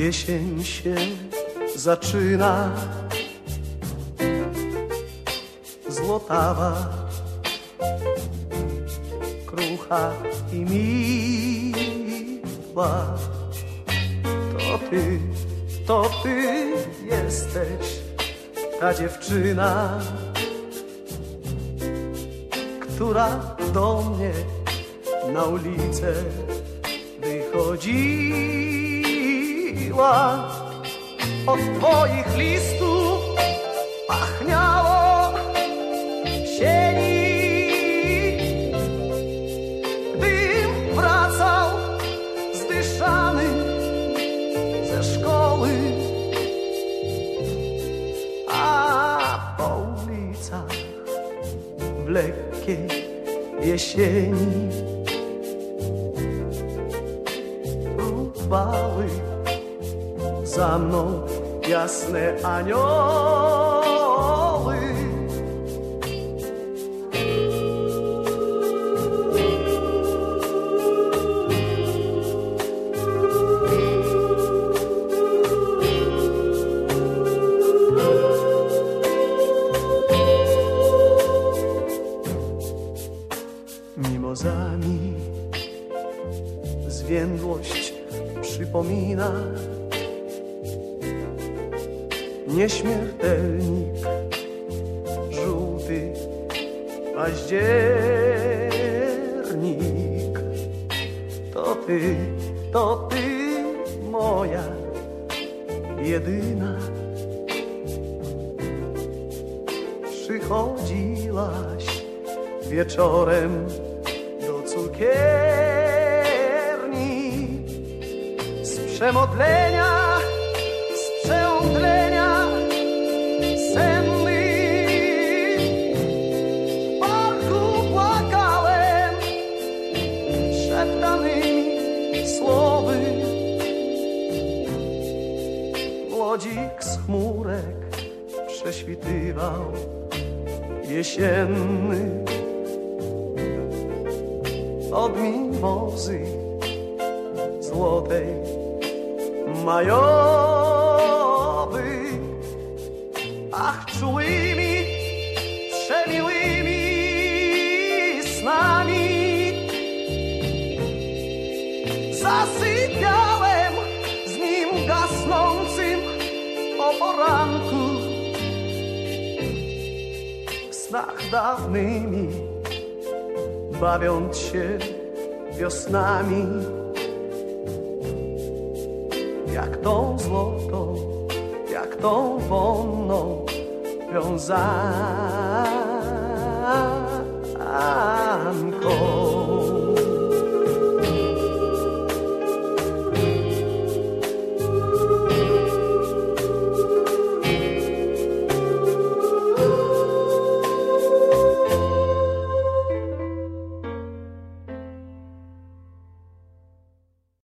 Jesień się zaczyna. Złotawa, krucha i miła. To ty, to ty jesteś ta dziewczyna Która do mnie na ulicę wychodziła od twoich listów pachniało sieni. Gdym wracał zdyszany ze szkoły a po ulicach w lekkiej jesieni próbowały za mną jasne anioły. Mimozami zwiędłość przypomina nieśmiertelnik żółty październik. To ty, to ty moja jedyna. Przychodziłaś wieczorem do cukierni z przemodlenia, szeptanymi słowy. Młodzik z chmurek prześwitywał jesienny od mimozy złotej majowy. Ach, czułymi, zasypiałem z nim gasnącym o poranku w snach dawnymi bawiąc się wiosnami, jak tą złotą, jak tą wonną wiązami.